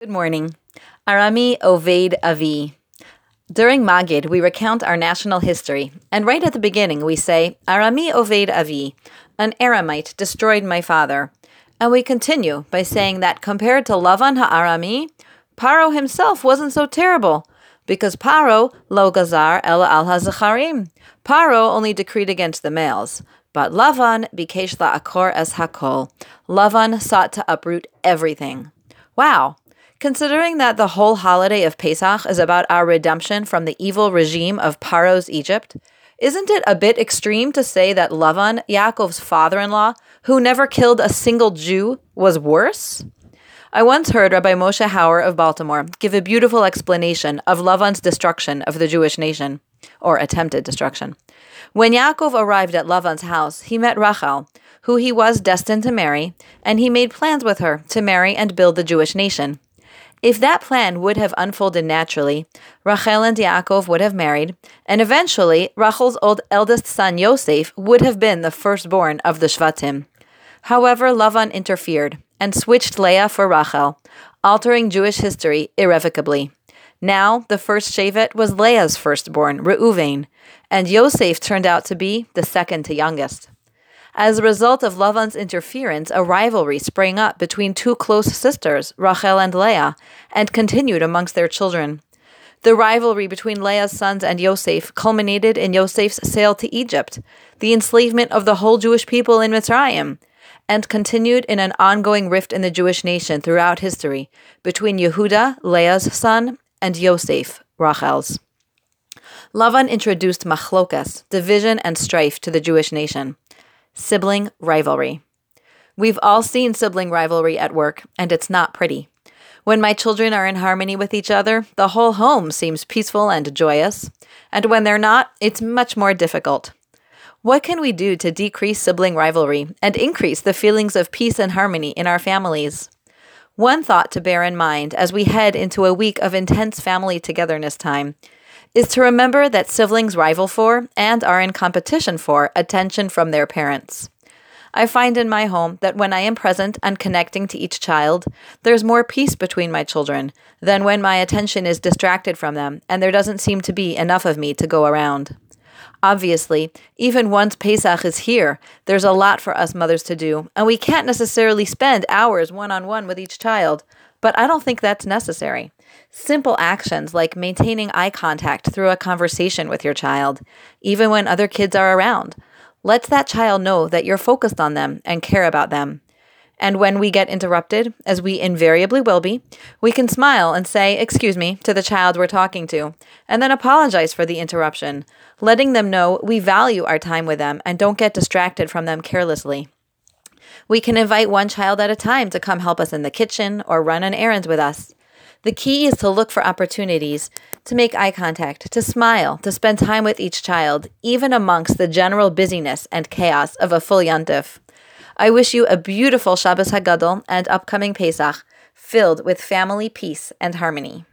Good morning. Arami Oved Avi. During Magid, we recount our national history, and right at the beginning we say, Arami Oved Avi, an Aramite destroyed my father. And we continue by saying that compared to Lavan Ha'arami, Paro himself wasn't so terrible, because Paro lo gazar el al hazacharim. Paro only decreed against the males, but Lavan bikesh akor es hakol. Lavan sought to uproot everything. Wow, Considering that the whole holiday of Pesach is about our redemption from the evil regime of Paro's Egypt, isn't it a bit extreme to say that Lavan, Yaakov's father in law, who never killed a single Jew, was worse? I once heard Rabbi Moshe Hauer of Baltimore give a beautiful explanation of Lavan's destruction of the Jewish nation, or attempted destruction. When Yaakov arrived at Lavan's house, he met Rachel, who he was destined to marry, and he made plans with her to marry and build the Jewish nation. If that plan would have unfolded naturally, Rachel and Yaakov would have married, and eventually Rachel's old eldest son Yosef would have been the firstborn of the Shvatim. However, Lavan interfered and switched Leah for Rachel, altering Jewish history irrevocably. Now, the first Shevet was Leah's firstborn, Reuven, and Yosef turned out to be the second to youngest. As a result of Lavan's interference, a rivalry sprang up between two close sisters, Rachel and Leah, and continued amongst their children. The rivalry between Leah's sons and Yosef culminated in Yosef's sale to Egypt, the enslavement of the whole Jewish people in Mitzrayim, and continued in an ongoing rift in the Jewish nation throughout history between Yehuda, Leah's son, and Yosef, Rachel's. Lavan introduced machlokas, division and strife, to the Jewish nation sibling rivalry. We've all seen sibling rivalry at work, and it's not pretty. When my children are in harmony with each other, the whole home seems peaceful and joyous, and when they're not, it's much more difficult. What can we do to decrease sibling rivalry and increase the feelings of peace and harmony in our families? One thought to bear in mind as we head into a week of intense family togetherness time is to remember that siblings rival for and are in competition for attention from their parents. I find in my home that when I am present and connecting to each child, there's more peace between my children than when my attention is distracted from them and there doesn't seem to be enough of me to go around. Obviously, even once Pesach is here, there's a lot for us mothers to do, and we can't necessarily spend hours one on one with each child, but I don't think that's necessary. Simple actions like maintaining eye contact through a conversation with your child, even when other kids are around, lets that child know that you're focused on them and care about them. And when we get interrupted, as we invariably will be, we can smile and say, Excuse me, to the child we're talking to, and then apologize for the interruption, letting them know we value our time with them and don't get distracted from them carelessly. We can invite one child at a time to come help us in the kitchen or run an errand with us. The key is to look for opportunities to make eye contact, to smile, to spend time with each child, even amongst the general busyness and chaos of a full yontif. I wish you a beautiful Shabbos Hagadol and upcoming Pesach, filled with family peace and harmony.